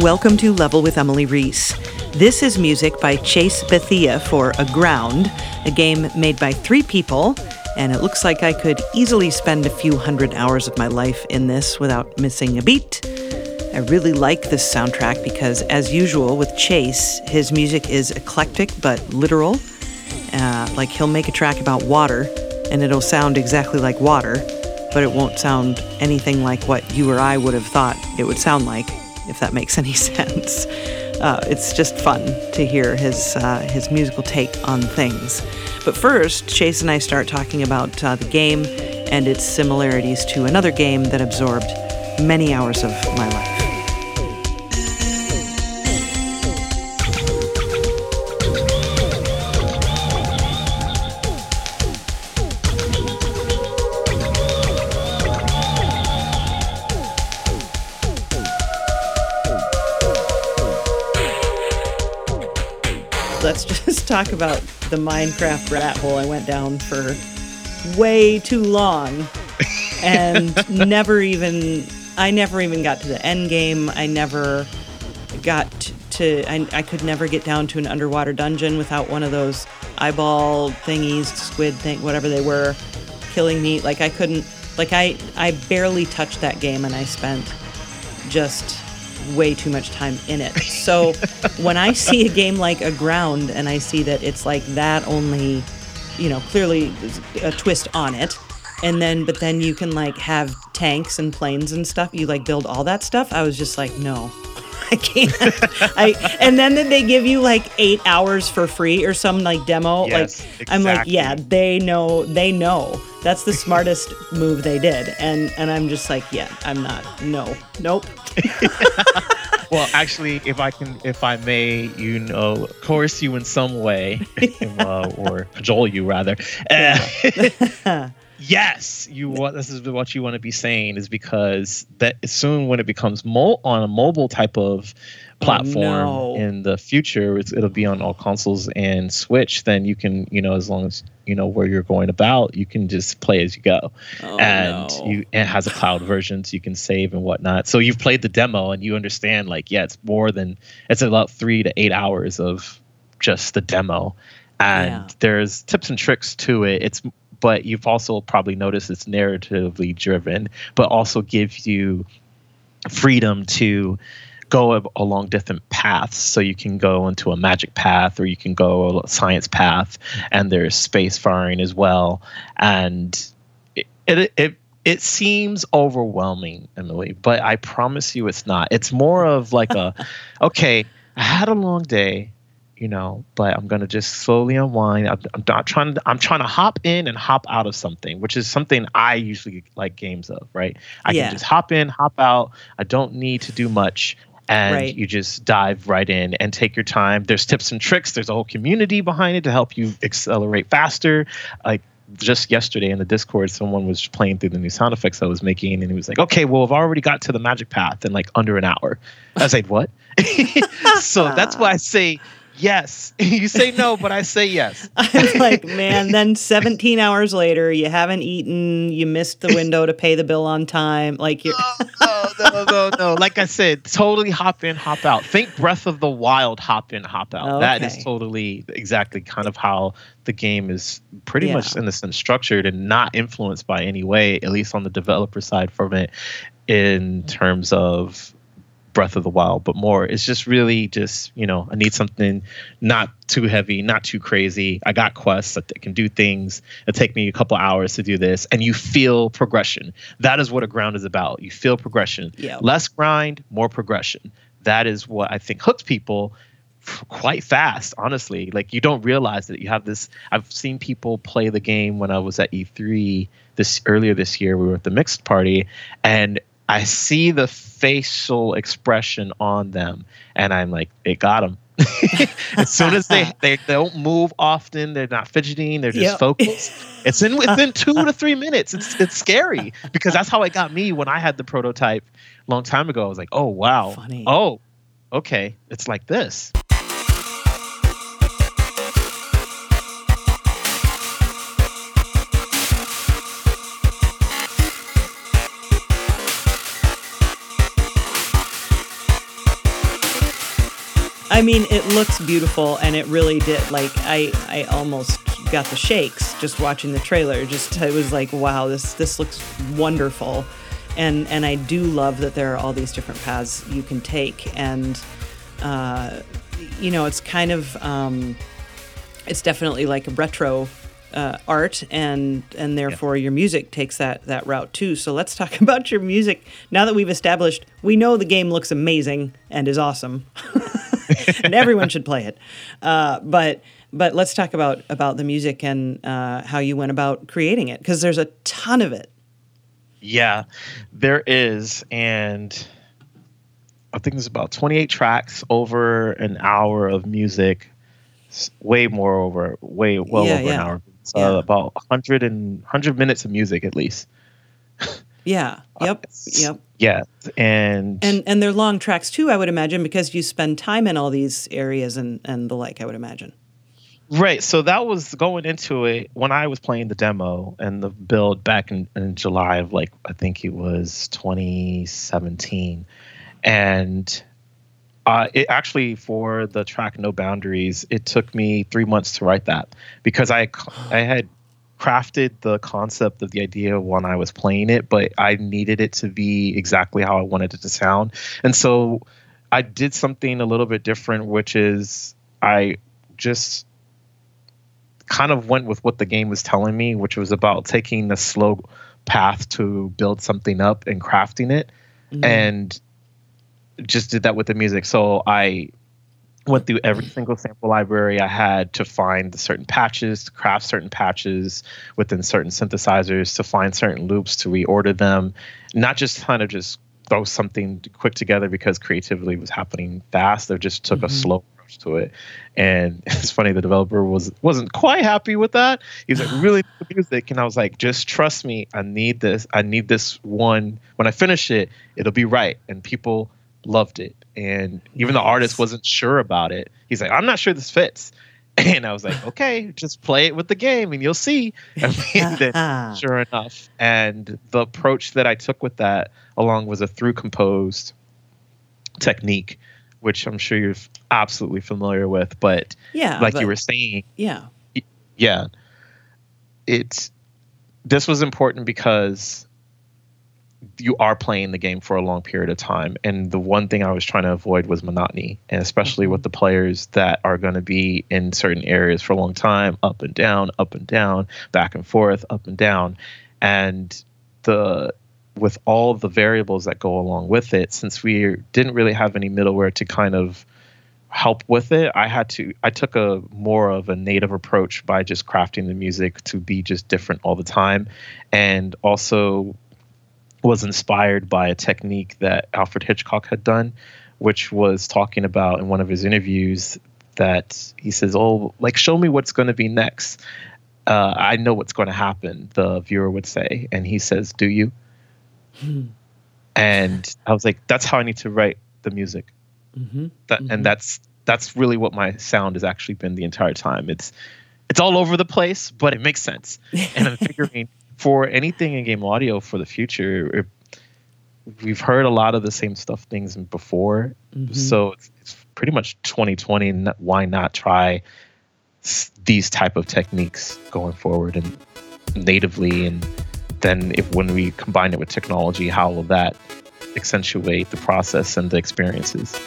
Welcome to Level with Emily Reese. This is music by Chase Bethea for Aground, a game made by three people, and it looks like I could easily spend a few hundred hours of my life in this without missing a beat. I really like this soundtrack because, as usual with Chase, his music is eclectic but literal. Uh, like he'll make a track about water, and it'll sound exactly like water, but it won't sound anything like what you or I would have thought it would sound like if that makes any sense. Uh, it's just fun to hear his uh, his musical take on things. But first, Chase and I start talking about uh, the game and its similarities to another game that absorbed many hours of my life. Let's just talk about the Minecraft rat hole I went down for way too long and never even I never even got to the end game. I never got to I, I could never get down to an underwater dungeon without one of those eyeball thingies, squid thing, whatever they were, killing me. Like I couldn't like I I barely touched that game and I spent just way too much time in it. So when I see a game like Aground and I see that it's like that only, you know, clearly a twist on it. And then, but then you can like have tanks and planes and stuff. You like build all that stuff. I was just like, no, I can't. I and then they give you like eight hours for free or some like demo. Yes, like exactly. I'm like, yeah, they know. They know. That's the smartest move they did. And and I'm just like, yeah, I'm not. No, nope. Well, actually, if I can, if I may, you know, coerce you in some way, uh, or cajole you rather. Yes, you want. This is what you want to be saying is because that soon when it becomes mo- on a mobile type of platform oh, no. in the future, it's, it'll be on all consoles and Switch. Then you can, you know, as long as you know where you're going about, you can just play as you go Oh, and no. you it has a cloud version so you can save and whatnot. So you've played the demo and you understand like yeah, it's more than it's about three to eight hours of just the demo, and Yeah. there's tips and tricks to it. It's but you've also probably noticed it's narratively driven, but also gives you freedom to go along different paths. So you can go into a magic path or you can go a science path and there's space faring as well. And it it it, it seems overwhelming emily but i promise you it's not. It's more of like a okay i had a long day you know but i'm gonna just slowly unwind. I'm, I'm not trying to i'm trying to hop in and hop out of something which is something i usually like games of right? I Yeah. can just hop in hop out. I don't need to do much and Right. you just dive right in and take your time. There's tips and tricks. There's a whole community behind it to help you accelerate faster. Like just yesterday in the discord someone was playing through the new sound effects i was making and he was like okay well i've already got to the magic path in like under an hour. I was like what? So that's why i say yes you say no but i say yes I'm like, man, then 17 hours later, you haven't eaten, you missed the window to pay the bill on time. Like, you're, no, no, no, no. Like I said, totally hop in, hop out. Think Breath of the Wild, hop in, hop out. That is totally exactly kind of how the game is pretty Yeah. much in a sense structured and not influenced by any way, at least on the developer side from it, in terms of Breath of the Wild, but more. It's just really just, you know, I need something not too heavy, not too crazy. I got quests that can do things. It take me a couple hours to do this, and you feel progression. That is what Aground is about. You feel progression. Yeah. Less grind, more progression. That is what I think hooks people quite fast honestly like you don't realize that you have this i've seen people play the game when i was at e3 this earlier this year we were at the mixed party and i see the facial expression on them and i'm like it got them. As soon as they, they don't move often they're not fidgeting they're just Yep. focused. It's in within two to three minutes. It's it's scary because that's how it got me when i had the prototype a long time ago. I was like oh wow. Funny. oh okay. It's like this I mean, it looks beautiful, and it really did. Like, I, I almost got the shakes just watching the trailer. Just I was like, wow, this this looks wonderful, and and I do love that there are all these different paths you can take, and uh, you know, it's kind of um, it's definitely like a retro uh, art and and therefore yeah. your music takes that that route too so let's talk about your music now that we've established we know the game looks amazing and is awesome and everyone should play it uh, but but let's talk about about the music and uh, how you went about creating it because there's a ton of it yeah there is and i think there's about 28 tracks over an hour of music way more over way well yeah, over yeah. an hour so yeah. about 100 and 100 minutes of music at least. Yeah. Yep. yep. Yeah. And and and they're long tracks too, I would imagine, because you spend time in all these areas and and the like. I would imagine. Right. So that was going into it when I was playing the demo and the build back in, in July of like I think it was 2017, and uh, it actually for the track No Boundaries, it took me three months to write that because I I had crafted the concept of the idea when I was playing it, but I needed it to be exactly how I wanted it to sound, and so I did something a little bit different, which is I just kind of went with what the game was telling me, which was about taking the slow path to build something up and crafting it. Mm-hmm. And just did that with the music. So I went through every single sample library I had to find certain patches, to craft certain patches within certain synthesizers, to find certain loops, to reorder them, not just kind of just throw something quick together because creativity was happening fast. I just took mm-hmm. a slow approach to it. And it's funny, the developer was wasn't quite happy with that. He was like, really the music. And I was like, just trust me, I need this. I need this one. When I finish it, it'll be right. And people loved it. And even the artist wasn't sure about it. He's like, I'm not sure this fits. And I was like, okay, just play it with the game and you'll see. And then, uh-huh. sure enough. And the approach that I took with that, along was a through composed technique, which I'm sure you're absolutely familiar with. But yeah, like but, you were saying, yeah, yeah, it's this was important because you are playing the game for a long period of time. And the one thing I was trying to avoid was monotony, and especially mm-hmm. with the players that are going to be in certain areas for a long time, up and down, up and down, back and forth, up and down. And the with all the variables that go along with it, since we didn't really have any middleware to kind of help with it, I had to I took a more of a native approach by just crafting the music to be just different all the time and also was inspired by a technique that Alfred Hitchcock had done, which was talking about in one of his interviews that he says, "Oh, like show me what's going to be next. Uh, I know what's going to happen." The viewer would say, and he says, "Do you?" Hmm. And I was like, "That's how I need to write the music." Mm-hmm. That, mm-hmm. And that's that's really what my sound has actually been the entire time. It's it's all over the place, but it makes sense. And I'm figuring for anything in game audio for the future, we've heard a lot of the same stuff things before. Mm-hmm. So it's, it's, pretty much 2020. Why not try these type of techniques going forward and natively? And then if when we combine it with technology, how will that accentuate the process and the experiences?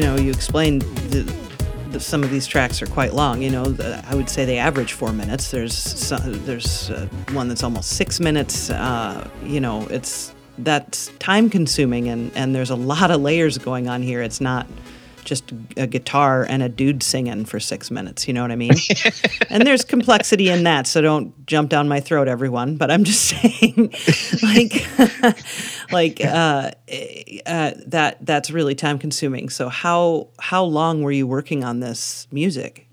Explained, the, the, some of these tracks are quite long. You know, the, I would say they average four minutes. There's some, there's uh, one that's almost six minutes. Uh, you know, it's that's time consuming, and and there's a lot of layers going on here. It's not just a guitar and a dude singing for six minutes. You know what I mean? and there's complexity in that, so don't jump down my throat, everyone. But I'm just saying, like, like uh, uh, that that's really time consuming. So how how long were you working on this music?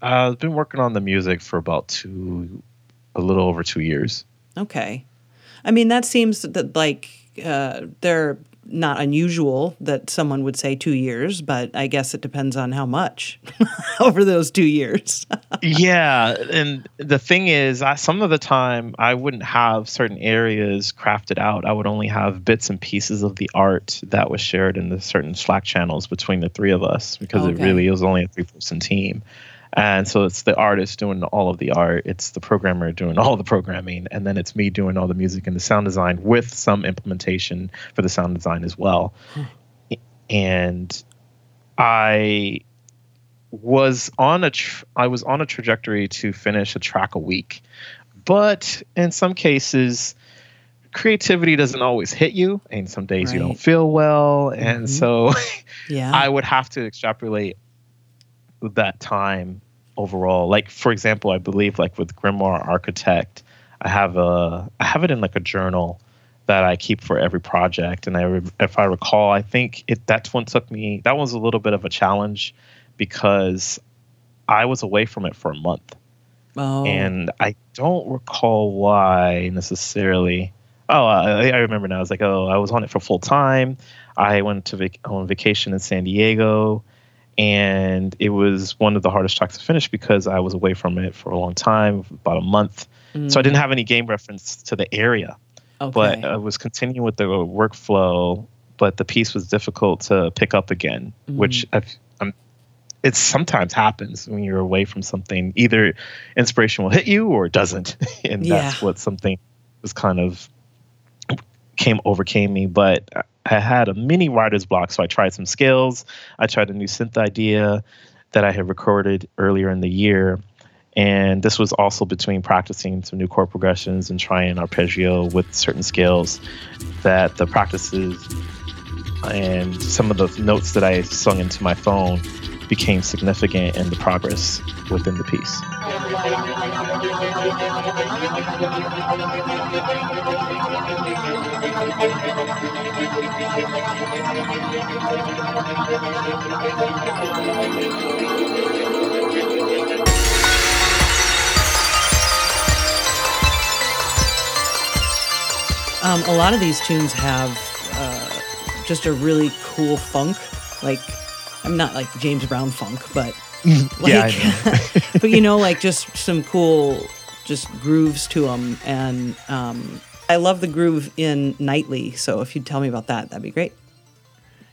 Uh, I've been working on the music for about two, a little over two years. Okay, I mean that seems that like uh, they're not unusual that someone would say two years, but I guess it depends on how much over those two years. yeah, and the thing is, I, some of the time I wouldn't have certain areas crafted out. I would only have bits and pieces of the art that was shared in the certain Slack channels between the three of us because okay. it really was only a three-person team. And so it's the artist doing all of the art, it's the programmer doing all the programming, and then it's me doing all the music and the sound design with some implementation for the sound design as well. Hmm. And I was on a tr- I was on a trajectory to finish a track a week. But in some cases creativity doesn't always hit you and some days right. you don't feel well and mm-hmm. so yeah. I would have to extrapolate that time overall. Like for example, I believe like with Grimoire Architect, I have a I have it in like a journal that I keep for every project. And I, re- if I recall, I think it that one took me. That was a little bit of a challenge because I was away from it for a month, oh. and I don't recall why necessarily. Oh, I, I remember now. I was like, oh, I was on it for full time. I went to vac- on vacation in San Diego and it was one of the hardest tracks to finish because I was away from it for a long time, about a month. Mm. So I didn't have any game reference to the area. Okay. But I was continuing with the workflow, but the piece was difficult to pick up again, mm. which I've, I'm, it sometimes happens when you're away from something. Either inspiration will hit you or it doesn't, and yeah. that's what something was kind of came overcame me. But I had a mini writer's block, so I tried some scales. I tried a new synth idea that I had recorded earlier in the year. And this was also between practicing some new chord progressions and trying arpeggio with certain scales that the practices and some of the notes that I sung into my phone became significant in the progress within the piece. Um, a lot of these tunes have uh, just a really cool funk. Like, I'm not like James Brown funk, but like, yeah, but you know, like just some cool, just grooves to them. And um, I love the groove in Nightly. So if you'd tell me about that, that'd be great.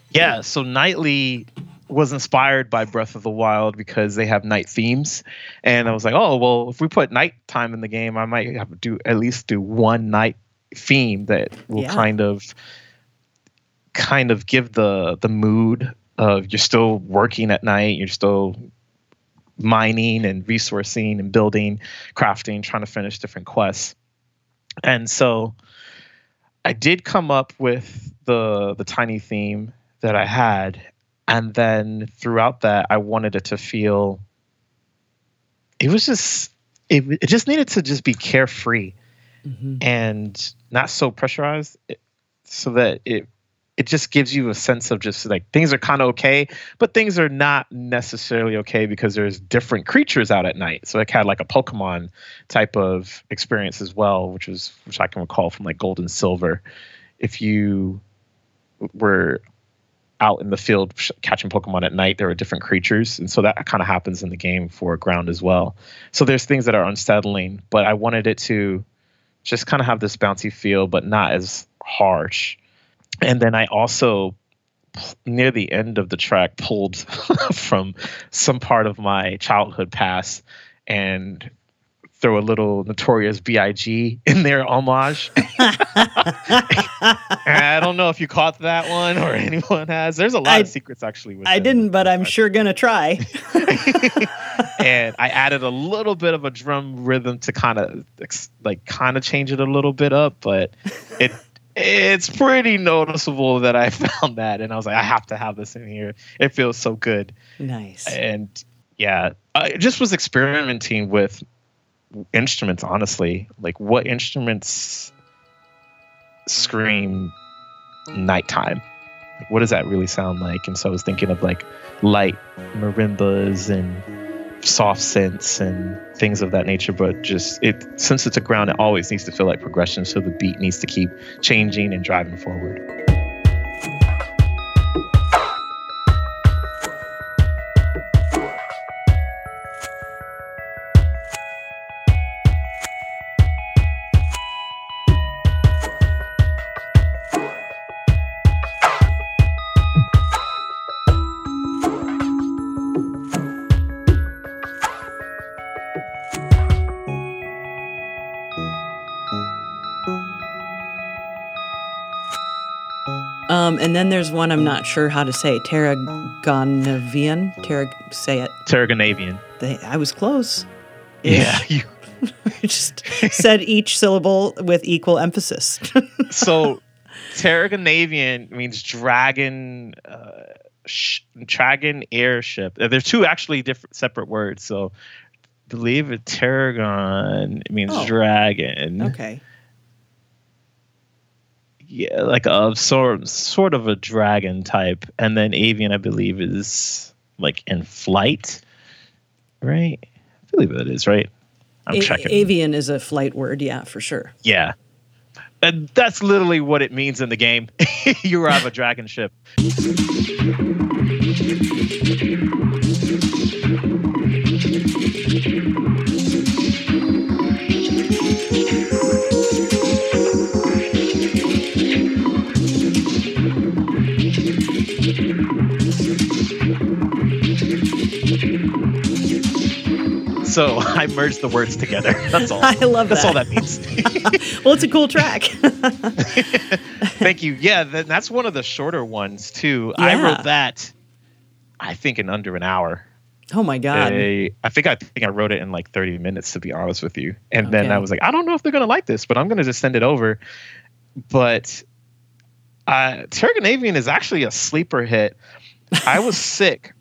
Yeah. So Nightly was inspired by Breath of the Wild because they have night themes, and I was like, oh well, if we put nighttime in the game, I might have to do at least do one night theme that will yeah. kind of kind of give the the mood of you're still working at night, you're still mining and resourcing and building, crafting, trying to finish different quests. And so I did come up with the the tiny theme that I had and then throughout that i wanted it to feel it was just it, it just needed to just be carefree mm-hmm. and not so pressurized so that it it just gives you a sense of just like things are kind of okay but things are not necessarily okay because there's different creatures out at night so it had like a pokemon type of experience as well which was which i can recall from like gold and silver if you were out in the field catching Pokemon at night, there are different creatures, and so that kind of happens in the game for ground as well. So there's things that are unsettling, but I wanted it to just kind of have this bouncy feel, but not as harsh. And then I also near the end of the track pulled from some part of my childhood past and throw a little notorious B.I.G. in there homage. I don't know if you caught that one or anyone has. There's a lot I, of secrets actually. I didn't, but I'm sure gonna try. and I added a little bit of a drum rhythm to kind of like kind of change it a little bit up, but it it's pretty noticeable that I found that, and I was like, I have to have this in here. It feels so good. Nice. And yeah, I just was experimenting with instruments. Honestly, like what instruments scream nighttime? Like, what does that really sound like? And so I was thinking of like light marimbas and soft synths and things of that nature but just it since it's Aground it always needs to feel like progression so the beat needs to keep changing and driving forward and then there's one I'm not sure how to say. Tarragonavian. Terra, say it. Tarragonavian. They, I was close. Yeah. You, just said each syllable with equal emphasis. so Tarragonavian means dragon, uh, sh- dragon airship. Uh, There's two actually different separate words. So I believe it Tarragon means Oh. dragon. okay. Yeah, like a sort sort of a dragon type, and then avian, I believe, is like in flight, right? I believe that is right. I'm A- checking. avian is a flight word, yeah, for sure. yeah, and that's literally what it means in the game. you have a dragon ship. So I merged the words together. That's all. I love That's that. all that means. Well, it's a cool track. Thank you. Yeah, th- that's one of the shorter ones too. I wrote that, I think, in under an hour. oh my god. I, I think I think I wrote it in like 30 minutes to be honest with you. And then I was like, I don't know if they're gonna like this, but I'm gonna just send it over. But uh Terraganavian is actually a sleeper hit. I was sick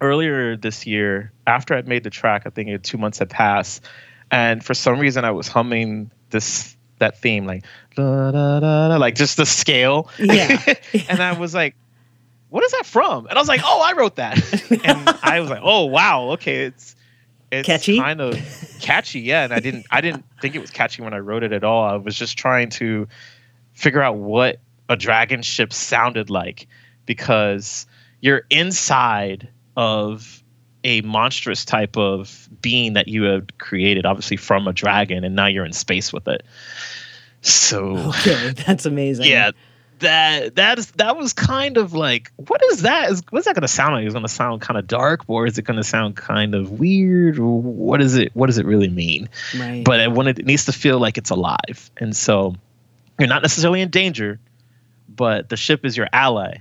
earlier this year after I'd made the track. I think two months had passed, and for some reason I was humming this that theme like da, da, da, like just the scale. Yeah. and I was like, "What is that from?" And I was like, "Oh, I wrote that." and I was like, "Oh, wow, okay, it's it's Catchy? kind of catchy, yeah." And I didn't I didn't think it was catchy when I wrote it at all. I was just trying to figure out what a dragon ship sounded like because you're inside of a monstrous type of being that you have created obviously from a dragon and now you're in space with it. So okay, that's amazing. yeah that that is that was kind of like what is that? Is what's that going to sound like? Is it going to sound kind of dark or is it going to sound kind of weird? What is it what does it really mean? Right. but it, when it, it needs to feel like it's alive. And so you're not necessarily in danger but the ship is your ally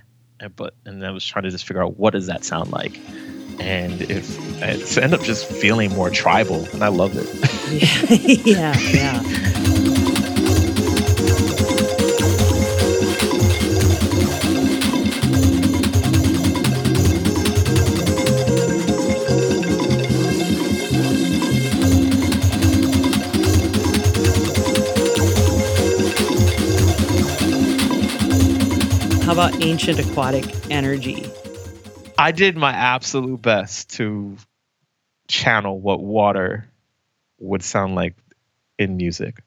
but and i was trying to just figure out what does that sound like and if it's ended up just feeling more tribal and i love it yeah, yeah. About ancient aquatic energy? i did my absolute best to channel what water would sound like in music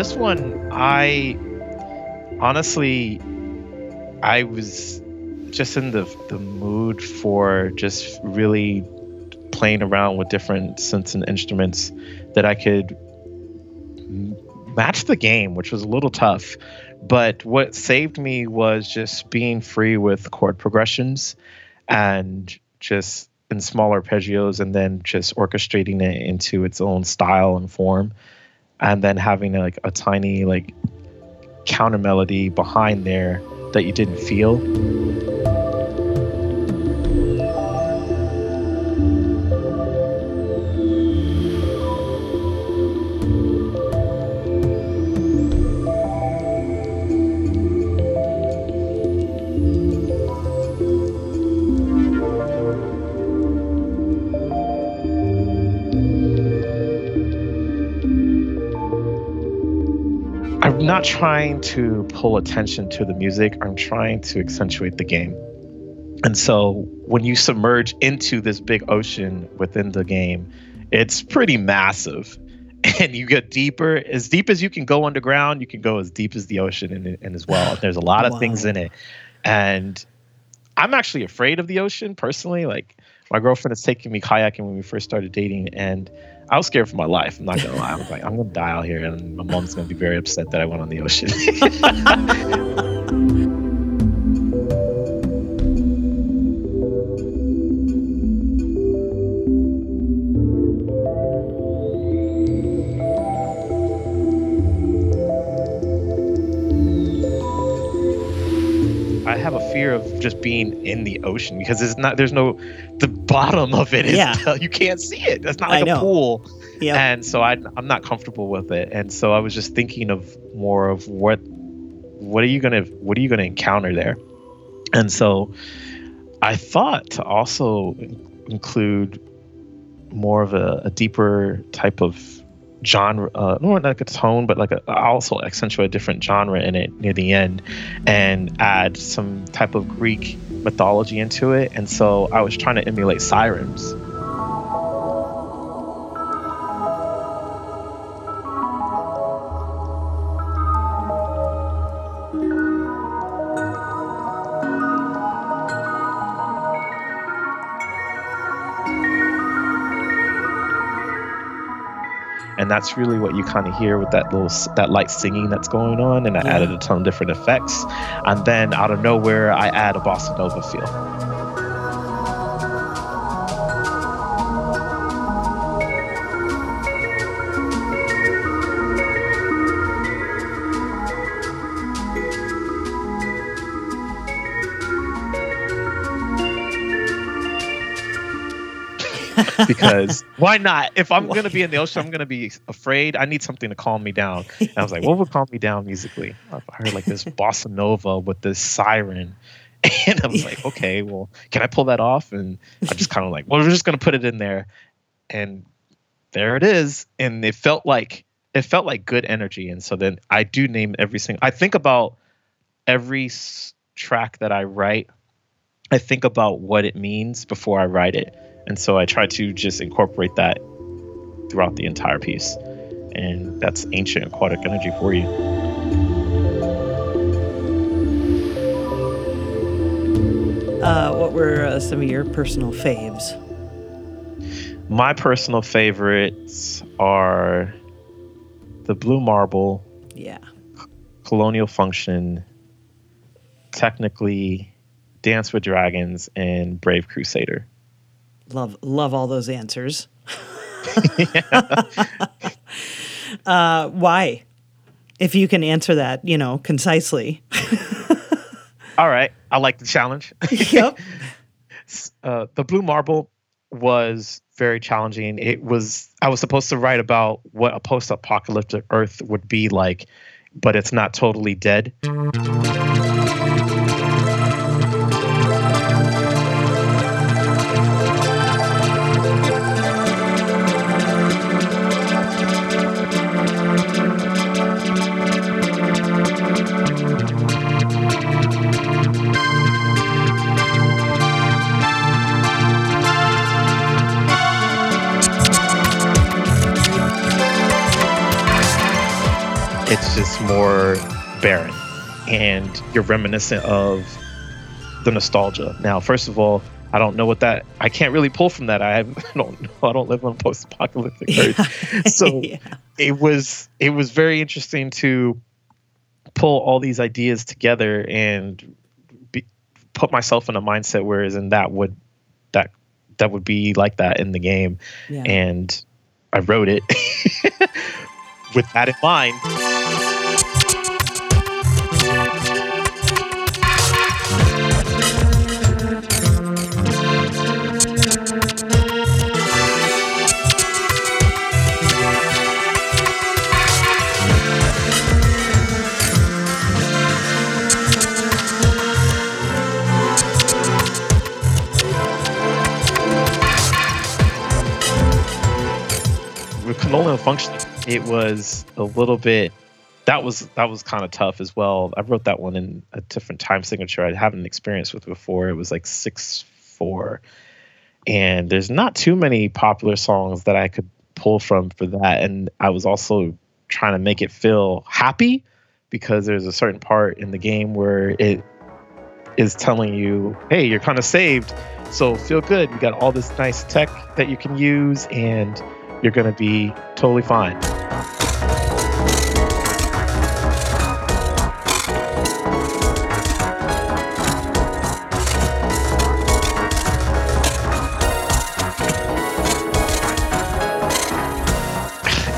this one, I honestly, I was just in the the mood for just really playing around with different synths and instruments that I could match the game, which was a little tough. But what saved me was just being free with chord progressions and just in smaller arpeggios and then just orchestrating it into its own style and form and then having like a tiny like counter melody behind there that you didn't feel not trying to pull attention to the music. I'm trying to accentuate the game. And so when you submerge into this big ocean within the game, it's pretty massive. And you get deeper, as deep as you can go underground, you can go as deep as the ocean in, in as well. There's a lot of Wow. things in it. And I'm actually afraid of the ocean personally. Like my girlfriend is taking me kayaking when we first started dating, and I was scared for my life. I'm not gonna lie. I was like, I'm gonna die out here, and my mom's gonna be very upset that I went on the ocean. just being in the ocean because it's not. There's no. The bottom of it is. Yeah. you can't see it. It's not like a pool. Yeah. and so I, I'm not comfortable with it. And so I was just thinking of more of what what are you gonna what are you gonna encounter there? And so I thought to also include more of a, a deeper type of genre, uh, not like a tone, but like a, also accentuate a different genre in it near the end, and add some type of Greek mythology into it. And so I was trying to emulate sirens. And that's really what you kind of hear with that little that light singing that's going on and i Yeah. added a ton of different effects and then out of nowhere i add a bossa nova feel because why not? If I'm gonna be in the ocean, I'm gonna be afraid. I need something to calm me down. And I was like, what would calm me down musically? I heard like this bossa nova with this siren. And I was like, okay, well, can I pull that off? And I'm just kind of like, well, we're just gonna put it in there. And there it is. And it felt like it felt like good energy. And so then I do name every single I think about every s- track that I write. I think about what it means before I write it. And so I try to just incorporate that throughout the entire piece. And that's ancient aquatic energy for you. Uh, what were uh, some of your personal faves? My personal favorites are the Blue Marble, Yeah. Colonial Function, technically Dance with Dragons, and Brave Crusader. Love love all those answers. uh, why? If you can answer that, you know, concisely. All right, I like the challenge. yep. uh, the blue marble was very challenging. It was I was supposed to write about what a post-apocalyptic Earth would be like, but it's not totally dead. It's just more barren, and you're reminiscent of the nostalgia. Now, first of all, I don't know what that. I can't really pull from that. I, don't know. I don't live on post-apocalyptic Earth, so yeah. it was it was very interesting to pull all these ideas together and be, put myself in a mindset whereas in that would that that would be like that in the game Yeah. and I wrote it with that in mind. with Colonial Function it was a little bit that was that was kind of tough as well. I wrote that one in a different time signature i haven't experienced with before. It was like six four. And there's not too many popular songs that i could pull from for that. And i was also trying to make it feel happy because there's a certain part in the game where it is telling you hey you're kind of saved. So feel good. You got all this nice tech that you can use and you're going to be totally fine.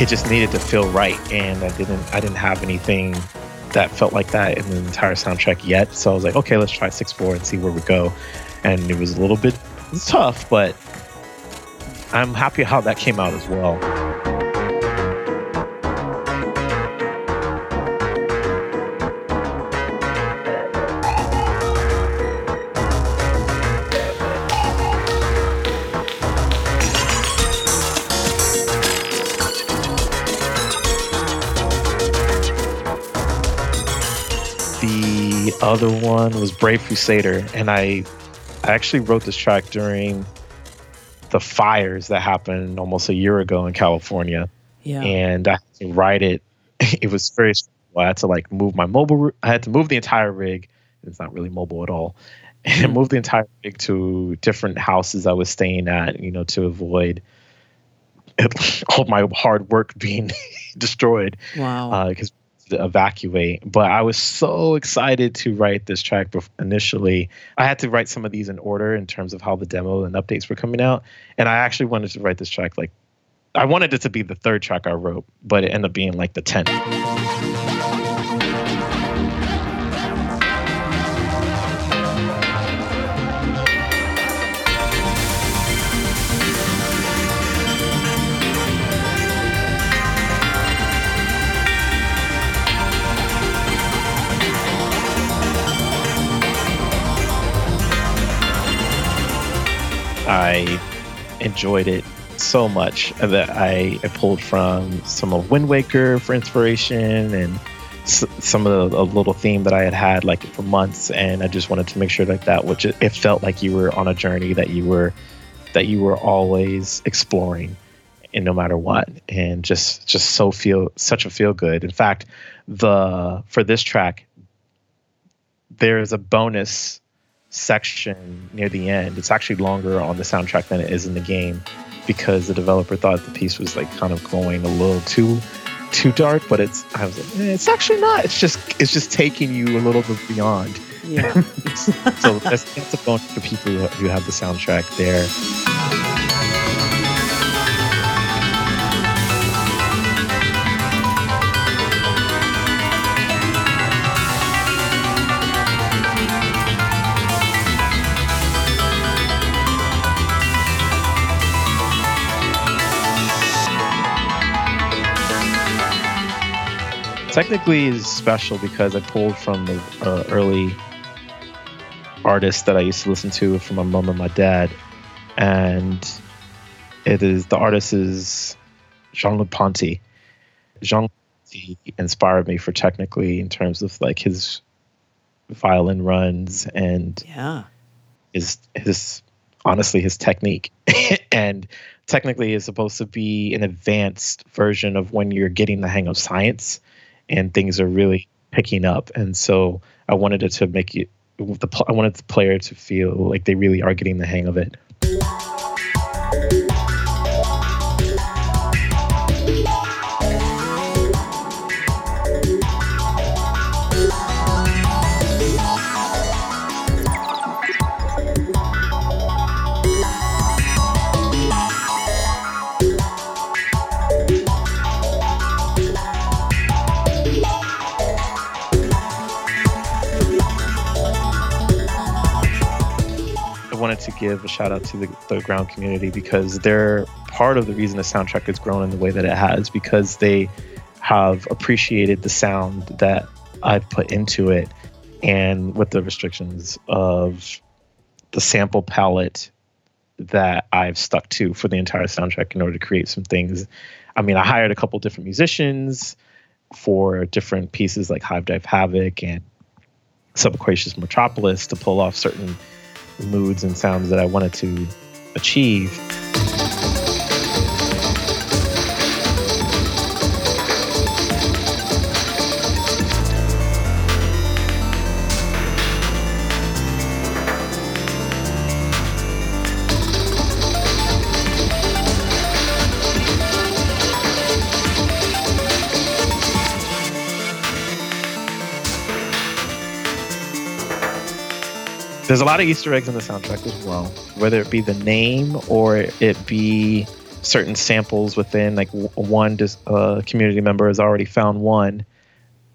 It just needed to feel right, and I didn't. I didn't have anything that felt like that in the entire soundtrack yet. So I was like, okay, let's try six four and see where we go. And it was a little bit tough, but I'm happy how that came out as well. The other one was Brave Crusader, and I, I actually wrote this track during the fires that happened almost a year ago in California, yeah. and I had to ride it. It was very. I had to like move my mobile. I had to move the entire rig. It's not really mobile at all, and hmm. move the entire rig to different houses I was staying at. You know, to avoid all my hard work being destroyed wow. Uh, because to evacuate. But I was so excited to write this track initially. I had to write some of these in order in terms of how the demo and updates were coming out. And I actually wanted to write this track like I wanted it to be the third track I wrote, but it ended up being like the tenth. I enjoyed it so much that I, I pulled from some of Wind Waker for inspiration and s- some of the a little theme that I had had like for months, and I just wanted to make sure like that, which it, it felt like you were on a journey that you were that you were always exploring, and no matter what, and just just so feel such a feel good. In fact, the for this track, there's a bonus section near the end. It's actually longer on the soundtrack than it is in the game because the developer thought the piece was like kind of going a little too too dark. But it's I was like, eh, it's actually not. It's just it's just taking you a little bit beyond. yeah. So that's, that's a bonus for people who, who have the soundtrack there. Technically is special because I pulled from the uh, early artists that I used to listen to from my mom and my dad, and it is the artist is Jean-Luc Ponty. Jean Ponty inspired me for technically in terms of like his violin runs and Yeah. his his honestly his technique and technically is supposed to be an advanced version of when you're getting the hang of science and things are really picking up. And so i wanted it to make it the i wanted the player to feel like they really are getting the hang of it to give a shout out to the, the Aground community because they're part of the reason the soundtrack has grown in the way that it has because they have appreciated the sound that I've put into it and with the restrictions of the sample palette that I've stuck to for the entire soundtrack in order to create some things. I mean, I hired a couple different musicians for different pieces like Hive Dive Havoc and Subaquatious Metropolis to pull off certain moods and sounds that I wanted to achieve. There's a lot of Easter eggs in the soundtrack as well, whether it be the name or it be certain samples within. Like one uh, community member has already found one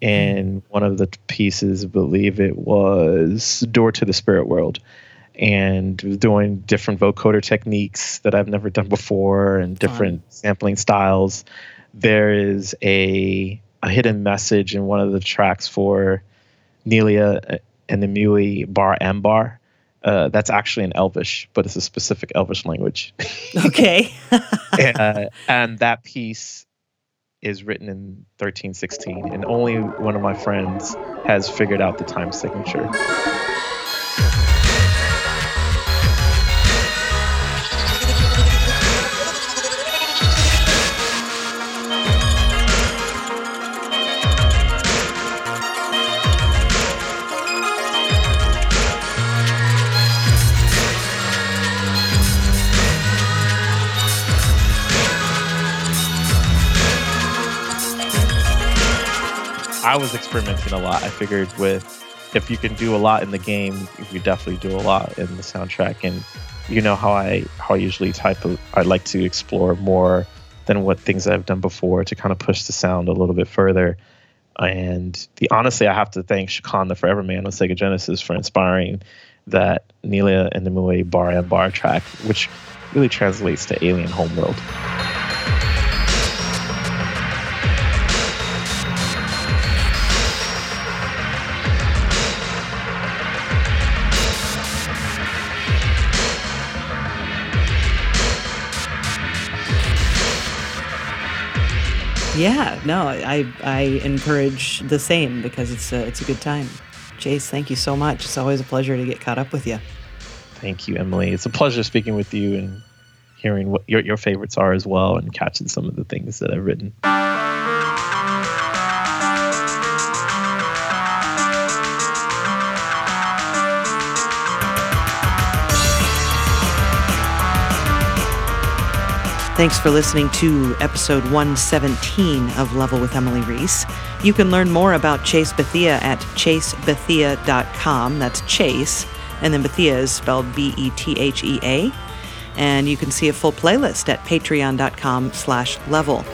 in one of the pieces. I believe it was "Door to the Spirit World," and doing different vocoder techniques that I've never done before and different Fun. sampling styles. There is a a hidden message in one of the tracks for Nelia and the Mui bar Ambar. Uh, that's actually in Elvish, but it's a specific Elvish language. Okay. uh, and that piece is written in 1316, and only one of my friends has figured out the time signature. I was experimenting a lot. I figured with if you can do a lot in the game, you definitely do a lot in the soundtrack. And you know how I how I usually type. I like to explore more than what things I've done before to kind of push the sound a little bit further. And the honestly, I have to thank Chakan the Forever Man on Sega Genesis for inspiring that Nelia and the Mue Bar Ambar track, which really translates to Alien Homeworld. Yeah, no, I I encourage the same because it's a, it's a good time. Chase, thank you so much. It's always a pleasure to get caught up with you. Thank you, Emily. It's a pleasure speaking with you and hearing what your, your favorites are as well and catching some of the things that I've written. Thanks for listening to episode 117 of Level with Emily Reese. You can learn more about Chase Bethea at chasebethea.com. That's Chase, and then Bethia is spelled B-E-T-H-E-A. And you can see a full playlist at patreon.com slash level.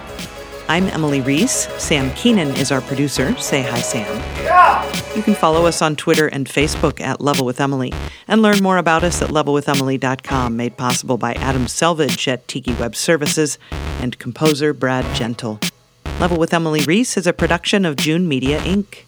I'm Emily Reese. Sam Keenan is our producer. Say hi, Sam. Yeah! You can follow us on Twitter and Facebook at Level with Emily and learn more about us at levelwithemily.com, made possible by Adam Selvage at Tiki Web Services and composer Brad Gentle. Level with Emily Reese is a production of June Media, Inc.